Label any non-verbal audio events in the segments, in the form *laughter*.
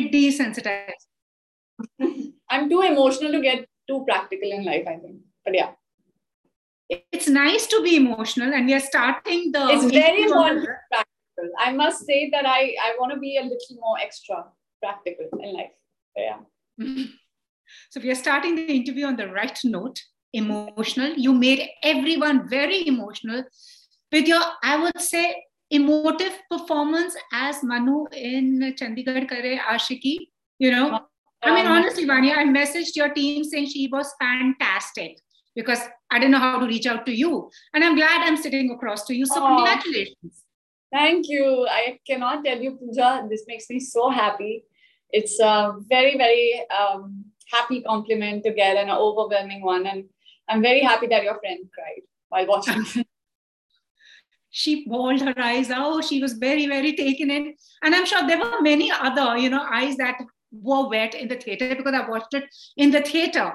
desensitized. *laughs* I'm too emotional to get too practical in life, I think. But yeah. It's nice to be emotional, and we are starting the. It's very important practical. I must say that I, I want to be a little more extra practical in life. yeah. Mm-hmm. So we are starting the interview on the right note, emotional. You made everyone very emotional with your, I would say, emotive performance as Manvi in Chandigarh Kare Aashiqui. You know, I mean, um, honestly, Vaani, I messaged your team saying she was fantastic because I didn't know how to reach out to you. And I'm glad I'm sitting across to you. So, oh, congratulations. Thank you. I cannot tell you, Pooja, this makes me so happy. It's a very, very um, happy compliment to get and an overwhelming one. And I'm very happy that your friend cried while watching. *laughs* she bawled her eyes out. She was very, very taken in. And I'm sure there were many other, you know, eyes that were wet in the theater because I watched it in the theater.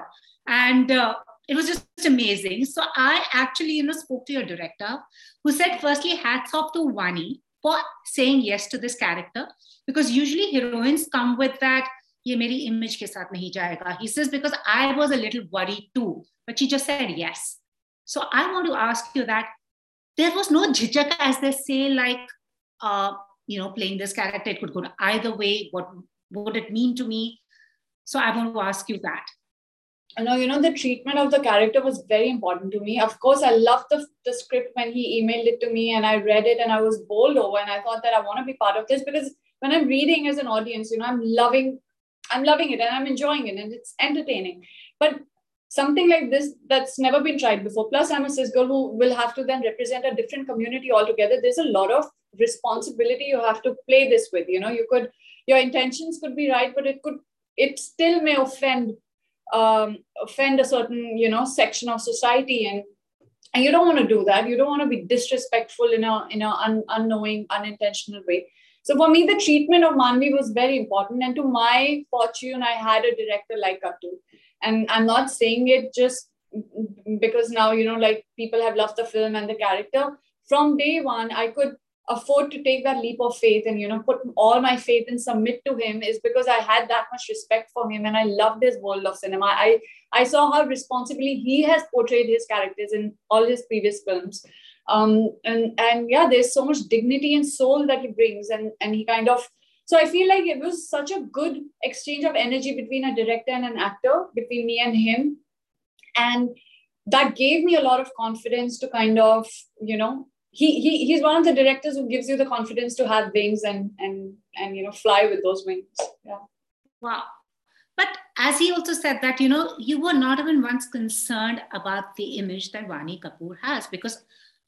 And uh, it was just amazing. So I actually, you know, spoke to your director who said, firstly, hats off to Vaani for saying yes to this character because usually heroines come with that ये मेरी image के साथ नहीं जाएगा he says because I was a little worry too but she just said yes so I there was no jhijak as they say like uh, you know playing this character it could go either way. What would it mean to me? So I want to ask you that. I know, you know, the treatment of the character was very important to me. Of course, I loved the, the script when he emailed it to me and I read it and I was bowled over and I thought that I want to be part of this because when I'm reading as an audience, you know, I'm loving, I'm loving it and I'm enjoying it and it's entertaining. But something like this that's never been tried before. Plus, I'm a cis girl who will have to then represent a different community altogether. There's a lot of responsibility you have to play this with. You know, you could your intentions could be right, but it could it still may offend um, offend a certain you know section of society and and you don't want to do that you don't want to be disrespectful in a in a un, unknowing unintentional way so for me the treatment of manvi was very important and to my fortune i had a director like Gattu. And i'm not saying it just because now you know like people have loved the film and the character from day one i could afford to take that leap of faith and you know put all my faith and submit to him is because I had that much respect for him and I loved his world of cinema. I I saw how responsibly he has portrayed his characters in all his previous films. Um, and and yeah, there's so much dignity and soul that he brings, and and he kind of so I feel like it was such a good exchange of energy between a director and an actor, between me and him, and that gave me a lot of confidence to kind of you know he, he he's one of the directors who gives you the confidence to have wings and and and you know fly with those wings. Yeah. Wow. But as he also said that you know you were not even once concerned about the image that Vaani Kapoor has because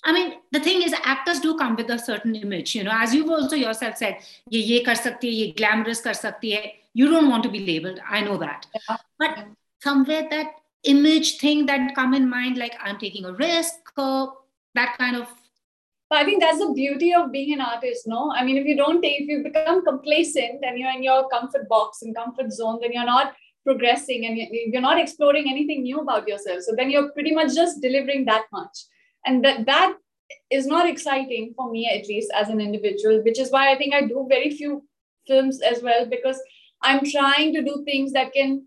I mean, the thing is, actors do come with a certain image. You know, as you've also yourself said, ye ye kar sakti hai, ye glamorous kar sakti hai. You don't want to be labeled. I know that. Yeah. But somewhere that image thing that come in mind, like I'm taking a risk, or that kind of but I think that's the beauty of being an artist, no? I mean, if you don't take, if you become complacent and you're in your comfort box and comfort zone, then you're not progressing and you're not exploring anything new about yourself. So then you're pretty much just delivering that much. And that that is not exciting for me, at least as an individual, which is why I think I do very few films as well, because I'm trying to do things that can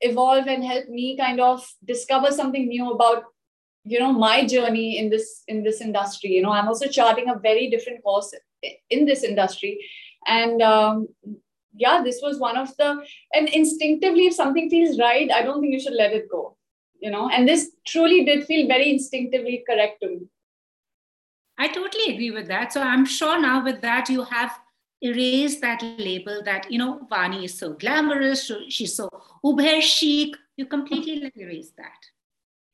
evolve and help me kind of discover something new about you know my journey in this in this industry. You know i'm also charting a very different course in this industry. And um, yeah this was one of the and instinctively if something feels right i don't think you should let it go you know and this truly did feel very instinctively correct to me i totally agree with that so i'm sure now with that you have erased that label that you know vaani is so glamorous she's so uber chic you completely erased that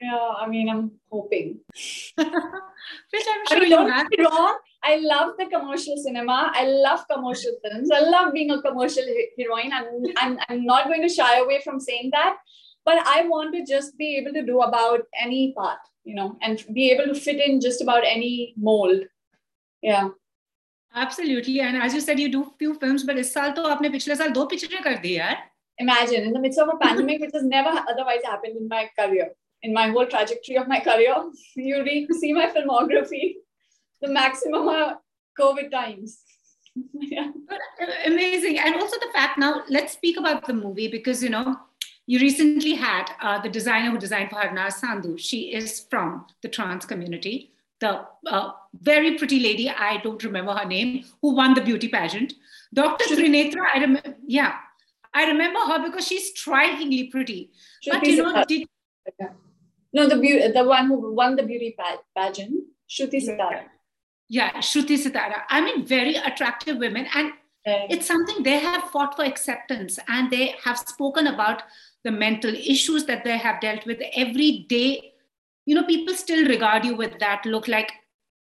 yeah, I mean, I'm hoping. *laughs* Which I'm sure I mean, don't get wrong. I love the commercial cinema. I love commercial films. I love being a commercial heroine. I'm, I'm, I'm not going to shy away from saying that but i want to just be able to do about any part you know and be able to fit in just about any mold. Yeah. Absolutely. And as you said you do few films but is saal to aapne pichle saal do picture kar di yaar. Imagine in the midst of a pandemic which has never otherwise happened in my career in my whole trajectory of my career *laughs* you read, see my filmography the maximum are covid times. *laughs* Yeah. amazing. And also the fact now let's speak about the movie because you know you recently had uh, the designer who designed for Harnaaz Sandhu. She is from the trans community. The uh, very pretty lady, I don't remember her name, who won the beauty pageant. Dr. Trinetra, I remember, yeah, I remember her because she's strikingly pretty. but you know, did, no, the beauty, the one who won the beauty pageant, Shruti Sitara. Yeah, Shruti Sitara. I mean, very attractive women, and it's something they have fought for acceptance, and they have spoken about the mental issues that they have dealt with every day. You know, people still regard you with that look like,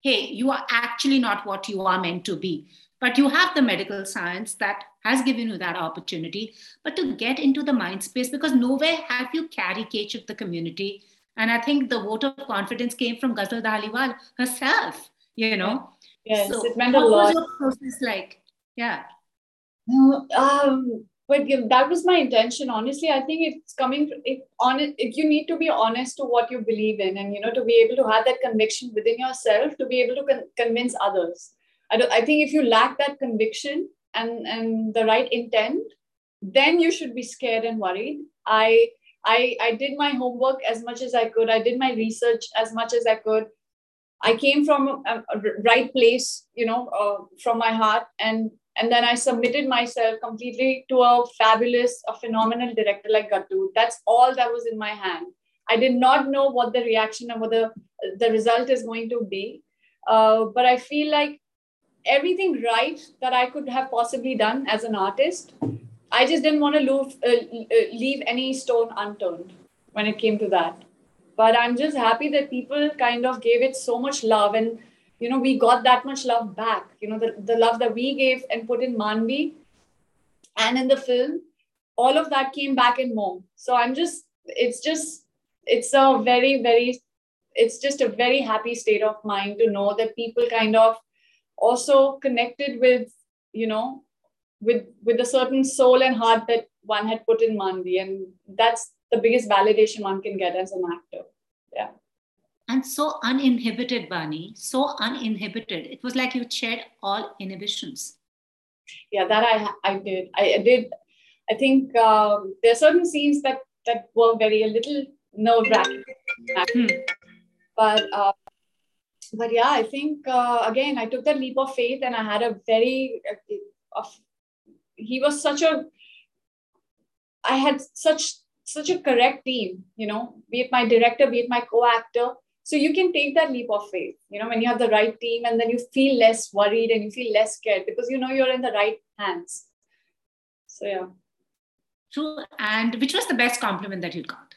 hey, you are actually not what you are meant to be. But you have the medical science that has given you that opportunity. But to get into the mind space, because nowhere have you caricatured the community. And I think the vote of confidence came from Ghazal Dhaliwal herself, you know. Yes, so it meant a lot. What was your process like? Yeah. Um, but that was my intention honestly i think it's coming it on you need to be honest to what you believe in and you know to be able to have that conviction within yourself to be able to con- convince others. I, don't, I think if you lack that conviction and and the right intent then you should be scared and worried. I i i did my homework as much as i could. I did my research as much as i could. I came from a, a right place you know uh, from my heart and and then i submitted myself completely to a fabulous a phenomenal director like gattu that's all that was in my hand i did not know what the reaction and what the the result is going to be uh, but i feel like everything right that I could have possibly done as an artist. I just didn't want to leave, uh, uh, leave any stone unturned when it came to that. But I'm just happy that people kind of gave it so much love and you know we got that much love back you know the, the love that we gave and put in manvi and in the film all of that came back in more so i'm just it's just it's a very very it's just a very happy state of mind to know that people kind of also connected with you know with with a certain soul and heart that one had put in Manvi, and that's the biggest validation one can get as an actor. Yeah. And so uninhibited, Vaani, so uninhibited. It was like you shed all inhibitions. Yeah, that I I did. I, I did. I think um, there are certain scenes that that were very a little nerve wracking, hmm. but uh, but yeah, I think uh, again, I took that leap of faith and I had a very, uh, he was such a, I had such, such a correct team, you know, be it my director, be it my co-actor. So you can take that leap of faith, you know, when you have the right team and then you feel less worried and you feel less scared because you know you're in the right hands. So yeah. True. And which was the best compliment that you got?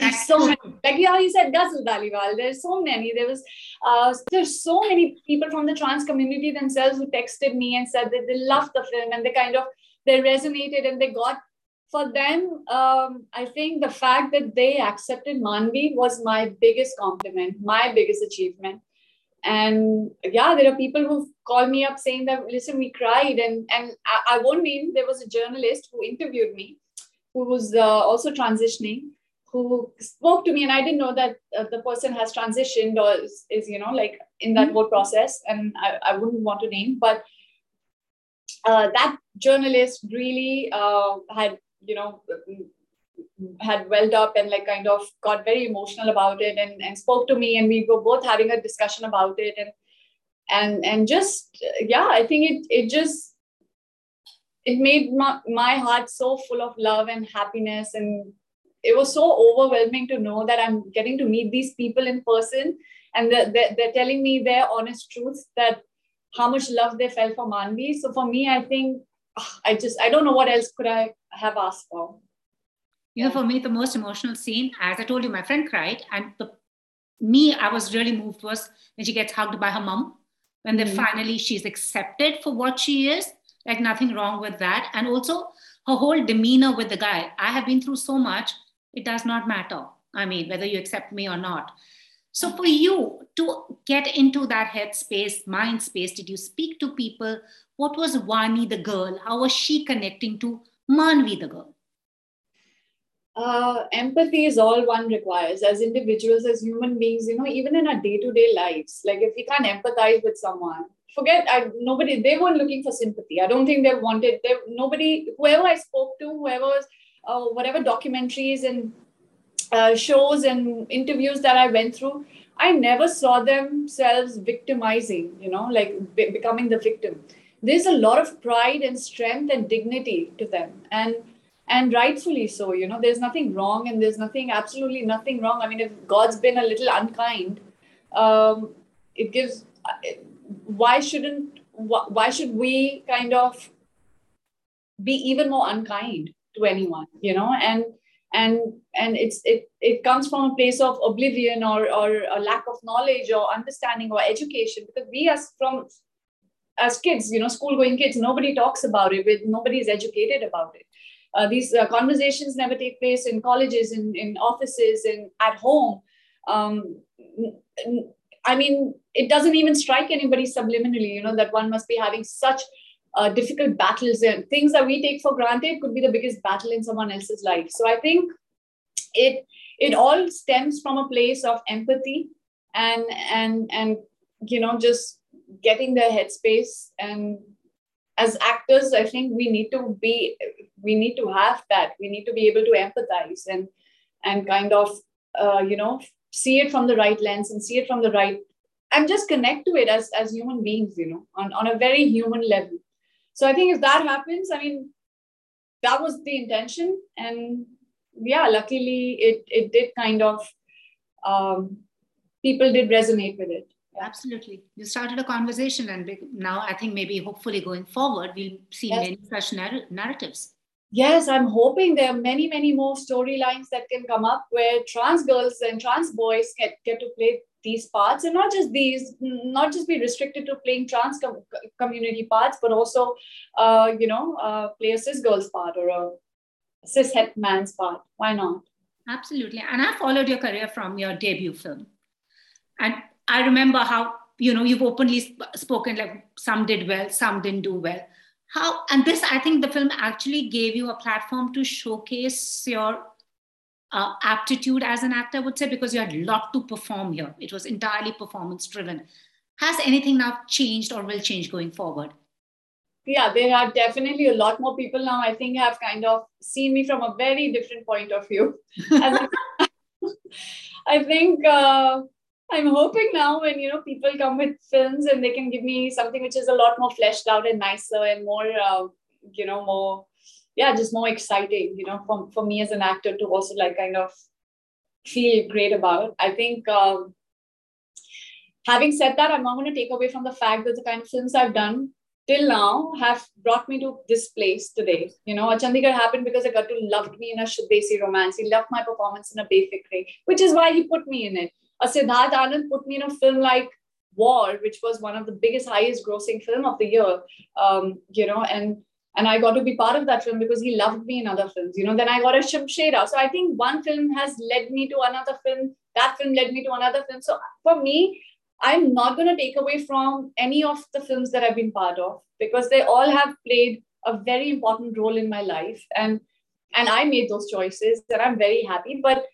There's so many. Like you said, Ghazal Dhaliwal. There's so many. There was, uh, there's so many people from the trans community themselves who texted me and said that they loved the film and they kind of they resonated and they got. For them, um, I think the fact that they accepted Manvi was my biggest compliment, my biggest achievement. And yeah, there are people who call me up saying that listen, we cried, and and I, I won't name. There was a journalist who interviewed me, who was uh, also transitioning who spoke to me and i didn't know that uh, the person has transitioned or is, is you know like in that whole process and i, I wouldn't want to name but uh, that journalist really uh, had you know had welled up and like kind of got very emotional about it and, and spoke to me and we were both having a discussion about it. And and and just yeah i think it it just it made my, my heart so full of love and happiness. And it was so overwhelming to know that I'm getting to meet these people in person. And they're, they're, they're telling me their honest truths that how much love they felt for Manvi. So for me, I think I just, I don't know what else could I have asked for. You know, for me, the most emotional scene, as I told you, my friend cried. And the, me, I was really moved was when she gets hugged by her mom. When they mm-hmm. finally, she's accepted for what she is, like nothing wrong with that. And also her whole demeanor with the guy. I have been through so much it does not matter. I mean, whether you accept me or not. So, for you to get into that headspace, mind space, did you speak to people? What was Vaani the girl? How was she connecting to Manvi the girl? uh, empathy is all one requires as individuals, as human beings, you know, even in our day to day lives. Like if we can't empathize with someone, forget I, nobody, they weren't looking for sympathy. I don't think they wanted, they, nobody, whoever I spoke to, whoever was, uh, whatever documentaries and uh, shows and interviews that I went through, I never saw themselves victimizing, you know, like be- becoming the victim. There's a lot of pride and strength and dignity to them. And and rightfully so you know there's nothing wrong and there's nothing absolutely nothing wrong i mean if god's been a little unkind um, it gives why shouldn't why should we kind of be even more unkind to anyone you know and and and it's it it comes from a place of oblivion or or a lack of knowledge or understanding or education because we as from as kids you know school going kids nobody talks about it with nobody is educated about it uh, these uh, conversations never take place in colleges, in, in offices, and at home. Um, I mean, it doesn't even strike anybody subliminally, you know, that one must be having such uh, difficult battles. And things that we take for granted could be the biggest battle in someone else's life. So I think it it all stems from a place of empathy and and and you know just getting their headspace. And as actors i think we need to be we need to have that. We need to be able to empathize and and kind of uh, you know see it from the right lens and see it from the right and just connect to it as as human beings you know on, on a very human level so i think if that happens i mean that was the intention and yeah luckily it it did kind of um, people did resonate with it Absolutely. You started a conversation, and now I think maybe hopefully going forward, we'll see yes. many such narr- narratives. Yes, I'm hoping there are many, many more storylines that can come up where trans girls and trans boys get, get to play these parts and not just these, not just be restricted to playing trans com- community parts, but also, uh, you know, uh, play a cis girl's part or a cis het man's part. Why not? Absolutely. And I followed your career from your debut film. And I remember how you know you've openly sp- spoken like some did well, some didn't do well. How and this I think the film actually gave you a platform to showcase your uh, aptitude as an actor. I would say because you had a lot to perform here. It was entirely performance driven. Has anything now changed or will change going forward? yeah there are definitely a lot more people now i think have kind of seen me from a very different point of view *laughs* i think uh, I'm hoping now when you know people come with films and they can give me something which is a lot more fleshed out and nicer and more uh, you know more yeah just more exciting you know for, for me as an actor to also like kind of feel great about i think um, having said that i'm not going to take away from the fact that the kind of films i've done till now have brought me to this place today. You know, a Chandigarh happened because to loved me in a Shuddh Desi romance. He loved my performance in a Befikre, which is why he put me in it a Siddharth Anand put me in a film like War, which was one of the biggest, highest grossing film of the year. Um, you know, and and I got to be part of that film because he loved me in other films. You know, then I got a Shamshera. So I think one film has led me to another film. That film led me to another film. So for me, I'm not going to take away from any of the films that I've been part of because they all have played a very important role in my life and and I made those choices and I'm very happy. But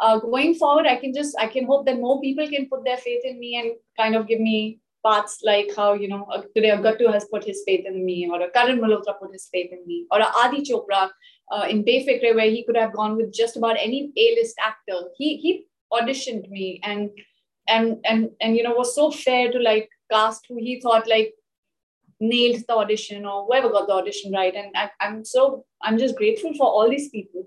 uh, going forward, I can just I can hope that more people can put their faith in me and kind of give me paths like how you know uh, today Gattu has put his faith in me, or a Karan Malhotra put his faith in me, or a Adi Chopra uh, in Befikre where he could have gone with just about any A-list actor. He he auditioned me and and and and you know was so fair to like cast who he thought like nailed the audition or whoever got the audition right. And I, I'm so I'm just grateful for all these people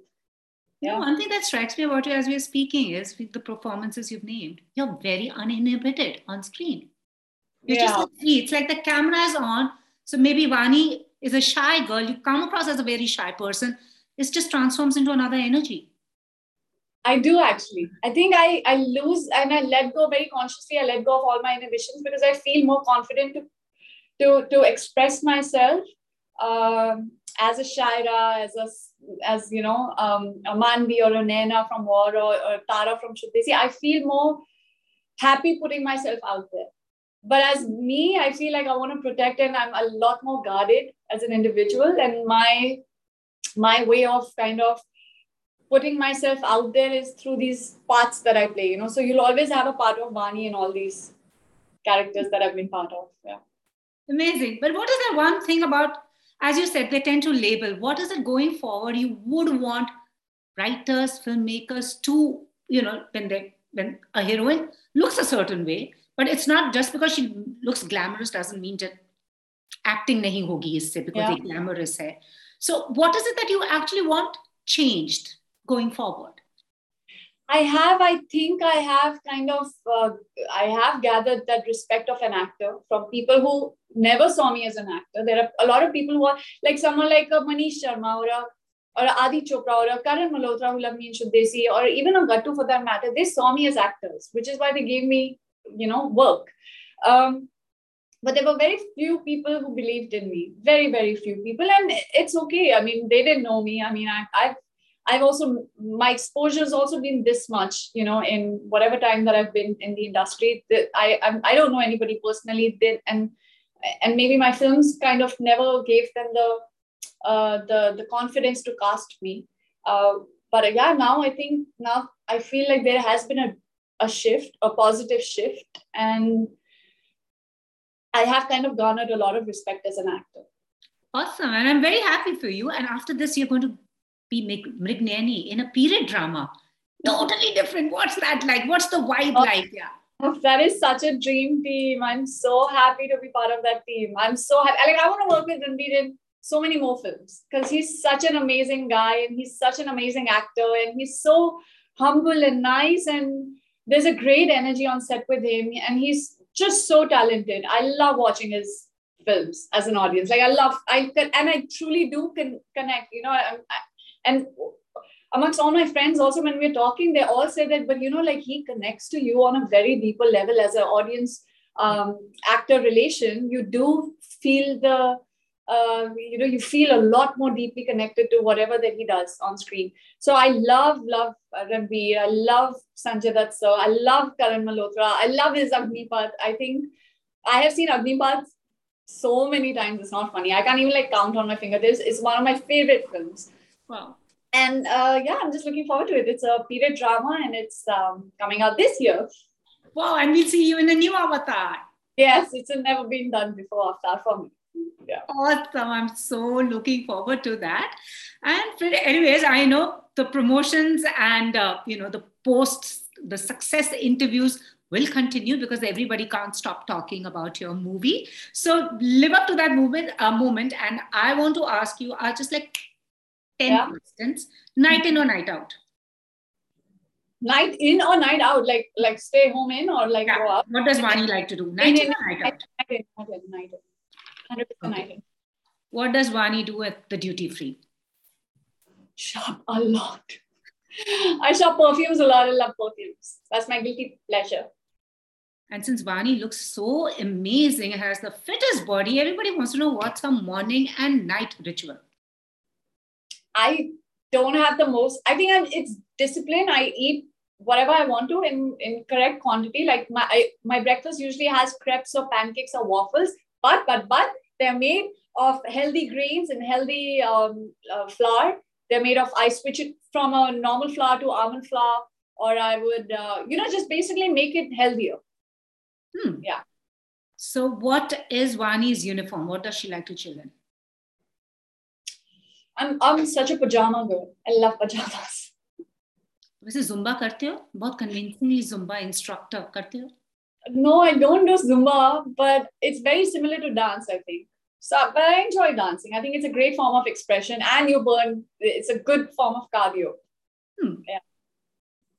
yeah. You know, one thing that strikes me about you as we're speaking is with the performances you've named, you're very uninhibited on screen. You're yeah. just free. It's like the camera is on. So maybe Vaani is a shy girl. You come across as a very shy person. It just transforms into another energy. I do actually. I think I, I lose and I let go very consciously. I let go of all my inhibitions because I feel more confident to to, to express myself um, as a Shaira, as a as you know, um, a Manvi or a Naina from War or, or Tara from Shuddh Desi, I feel more happy putting myself out there. But as me, I feel like I want to protect and I'm a lot more guarded as an individual. And my my way of kind of putting myself out there is through these parts that I play, you know. So you'll always have a part of Vaani in all these characters that I've been part of. Yeah. Amazing. But what is that one thing about, as you said, they tend to label. What is it going forward you would want writers, filmmakers to, you know, when they when a heroine looks a certain way, but it's not just because she looks glamorous doesn't mean that acting nahi hogi isse because yeah. glamorous hai. So what is it that you actually want changed going forward? I have, I think I have kind of, uh, I have gathered that respect of an actor from people who never saw me as an actor. There are a lot of people who are like someone like a Manish Sharma or a or Adi Chopra or Karan Malhotra who love me in Shuddh Desi or even a Gattu for that matter, they saw me as actors, which is why they gave me, you know, work. Um, but there were very few people who believed in me, very, very few people. And it's okay. I mean, they didn't know me. I mean, I, I've I've also my exposure has also been this much, you know, in whatever time that I've been in the industry. That I I'm, I don't know anybody personally, did and and maybe my films kind of never gave them the uh, the the confidence to cast me. Uh, but yeah, now I think now I feel like there has been a a shift, a positive shift, and I have kind of garnered a lot of respect as an actor. Awesome, and I'm very happy for you. And after this, you're going to be Mrignayani in a period drama. Totally different. What's that like? What's the vibe oh, like? Yeah. *laughs* That is such a dream team. I'm so happy to be part of that team. I'm so happy. Like I want to work with Ranbir in so many more films because he's such an amazing guy and he's such an amazing actor and he's so humble and nice and there's a great energy on set with him and he's just so talented. I love watching his films as an audience. Like I love I and I truly do con- connect. You know, I, I, and amongst all my friends also when we're talking they all say that but you know like he connects to you on a very deeper level as an audience um, actor relation you do feel the uh, you know you feel a lot more deeply connected to whatever that he does on screen so i love love Ranbir. i love sanjay dutt sir i love karan malhotra i love his agnipath i think i have seen agnipath so many times it's not funny i can't even like count on my finger this is one of my favorite films Wow. And uh, yeah, I'm just looking forward to it. It's a period drama and it's um, coming out this year. Wow, and we'll see you in a new Avatar. Yes, it's never been done before Avatar for me. Yeah. Awesome. I'm so looking forward to that. And anyways, I know the promotions and uh, you know the posts, the success interviews will continue because everybody can't stop talking about your movie. So live up to that movement, uh, moment. And I want to ask you, are just like 10 yeah. questions night in or night out night in or night out like like stay home in or like yeah. go out what does Vaani like to do night in, in or night out night in, night in, night in. 100% okay. in. what does Vaani do at the duty free shop a lot I shop perfumes a lot. I love perfumes. That's my guilty pleasure. And since Vaani looks so amazing, has the fittest body, everybody wants to know what's her morning and night ritual. I don't have the most. I think I'm, it's discipline. I eat whatever I want to in, in correct quantity. Like my I, my breakfast usually has crepes or pancakes or waffles, but but but they're made of healthy grains and healthy um, uh, flour. They're made of I switch it from a normal flour to almond flour, or I would uh, you know just basically make it healthier. Hmm. Yeah. So, what is Vaani's uniform? What does she like to chill in? I'm I'm such a pajama girl. I love pajamas. वैसे Zumba करते हो बहुत convincingly Zumba instructor करते हो no, I don't do Zumba, but it's very similar to dance, I think. So, but I enjoy dancing. I think it's a great form of expression, and you burn. It's a good form of cardio. Hmm. Yeah.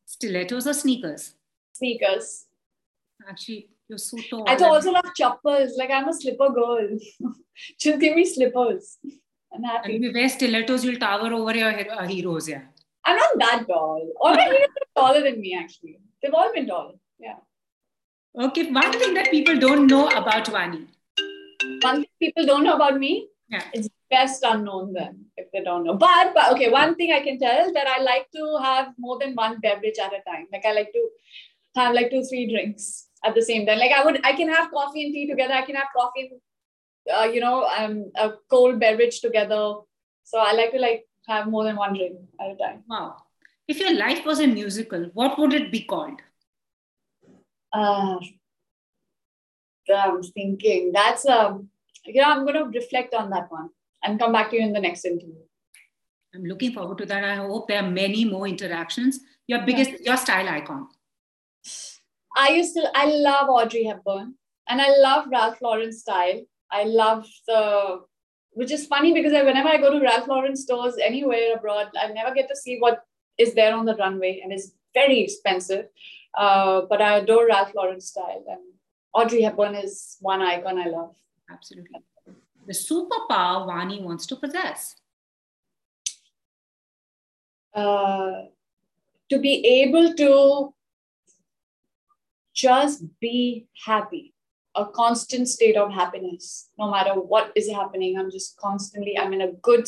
Stilettos or sneakers? Sneakers. Actually, you're so tall. I also love chappals. Like I'm a slipper girl. *laughs* Just give me slippers. I'm happy. And if you wear stilettos, you'll tower over your uh, heroes, yeah. I'm not that tall. All my heroes are taller than me, actually. They've all been tall. Yeah. Okay, one thing that people don't know about Vaani. One thing people don't know about me? Yeah. It's best unknown then, if they don't know. But, but okay, one thing I can tell that I like to have more than one beverage at a time. Like I like to have like two, three drinks at the same time. Like I would, I can have coffee and tea together. I can have coffee and uh, you know, um, a cold beverage together. So I like to like have more than one drink at a time. Wow. If your life was a musical, what would it be called? Uh, I'm thinking that's um, yeah. I'm going to reflect on that one and come back to you in the next interview. I'm looking forward to that. I hope there are many more interactions. Your biggest, yeah. your style icon. I used to, I love Audrey Hepburn and I love Ralph Lauren style. I love the, which is funny because whenever I go to Ralph Lauren stores anywhere abroad, I never get to see what is there on the runway and it's very expensive. Uh, but I adore Ralph Lauren style and Audrey Hepburn is one icon I love. Absolutely. The superpower Vaani wants to possess. Uh, to be able to just be happy a constant state of happiness no matter what is happening i'm just constantly i'm in a good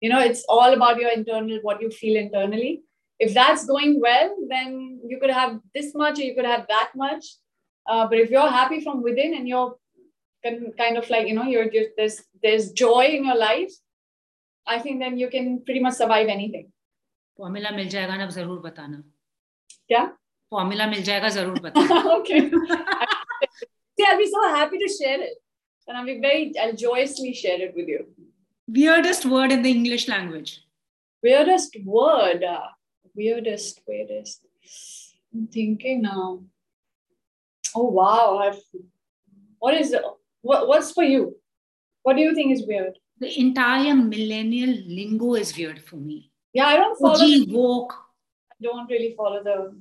you know it's all about your internal what you feel internally if that's going well then you could have this much or you could have that much. Uh, but if you're happy from within and you're kind of like you know you're just there's there's joy in your life i think then you can pretty much survive anything. Formula mil jayega na zarur batana kya formula mil jayega zarur batana okay. *laughs* See i'll be so happy to share it. And i'll be very i'll joyously share it with you. Weirdest word in the english language. Weirdest word? Weirdest weirdest i'm thinking now oh wow I've, what is what, what's for you what do you think is weird the entire millennial lingo is weird for me yeah, I don't follow. OG woke. I don't really follow the.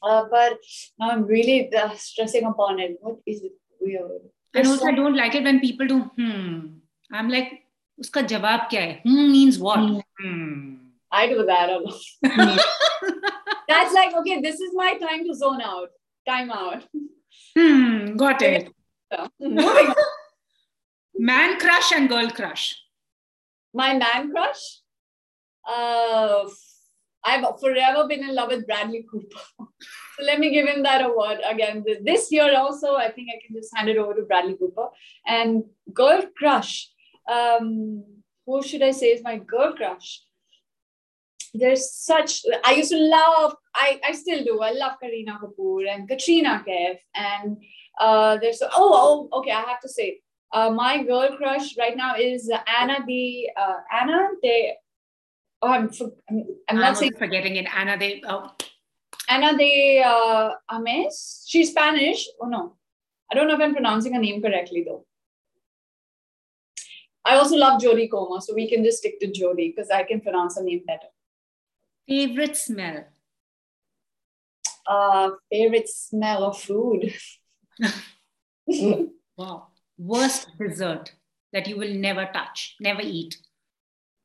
Uh, but now I'm really uh, stressing upon it. What is it weird? And also. I don't like it when people do hmm. I'm like, uska jawab kya hai? Hmm means what? Hmm. I do that a lot. *laughs* That's like, okay, this is my time to zone out. Time out. Hmm, got it. *laughs* man crush and girl crush. My man crush? uh, I've forever been in love with Bradley Cooper. *laughs* so let me give him that award again. This year also, I think I can just hand it over to Bradley Cooper. And girl crush. Um, who should I say is my girl crush? There's such, I used to love, I, I still do, I love Kareena Kapoor and Katrina Kaif. And uh, there's, oh, oh, okay, I have to say, uh, my girl crush right now is Anna the uh, Anna de oh, I'm, I'm, I'm not saying forgetting it. Anna de oh. Ana de uh, Ames. She's Spanish. Oh no, I don't know if I'm pronouncing her name correctly though. I also love Jodie Comer, so we can just stick to Jodie because I can pronounce her name better. Favorite smell? Uh, favorite smell of food. *laughs* wow. Worst dessert that you will never touch, never eat.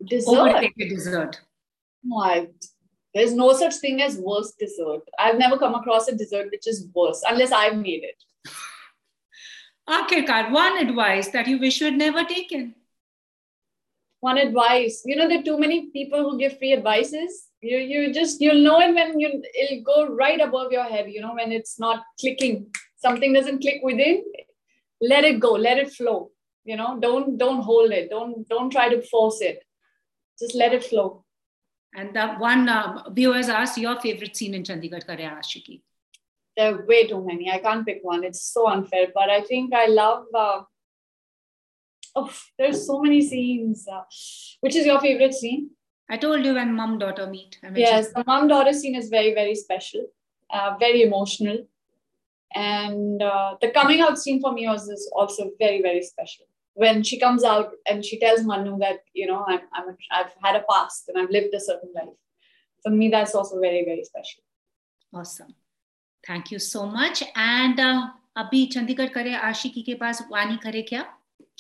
Dessert. dessert. No, I, there's no such thing as worst dessert. I've never come across a dessert which is worse unless I've made it. *laughs* Akhirkar, one advice that you wish you had never taken. One advice. You know, there are too many people who give free advices. You you just you'll know it when you it'll go right above your head, you know, when it's not clicking. Something doesn't click within, let it go, let it flow. You know, don't don't hold it. Don't don't try to force it just let it flow. And that one uh, viewers asked your favorite scene in Chandigarh Kare Aashiqui. There are way too many. I can't pick one. It's so unfair. But I think I love. Uh, oh, there's so many scenes. Uh, which is your favorite scene? I told you when mom daughter meet. I mean, yes, the mom daughter scene is very very special, uh, very emotional, and uh, the coming out scene for me was also very very special when she comes out and she tells Manu that, you know, I'm, I'm a, I've had a past and I've lived a certain life. For me, that's also very, very special. Awesome. Thank you so much. And uh, अभी चंडीगढ़ करे आशिकी के पास वानी करे क्या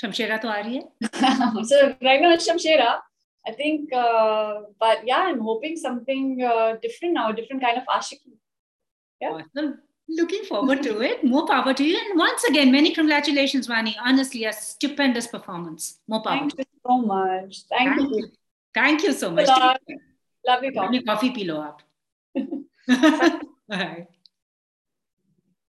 Shamshera to *laughs* so right now it's Shamshera. I think, uh, but yeah, I'm hoping something uh, different now, different kind of ashiki. Yeah. Awesome. Looking forward to it. More power to you. And once again, many congratulations, Vaani. Honestly, a stupendous performance. More power. Thank you so much. Thank, Thank you. you. Thank you so much. Love, love you. Coffee. coffee up. *laughs* *laughs*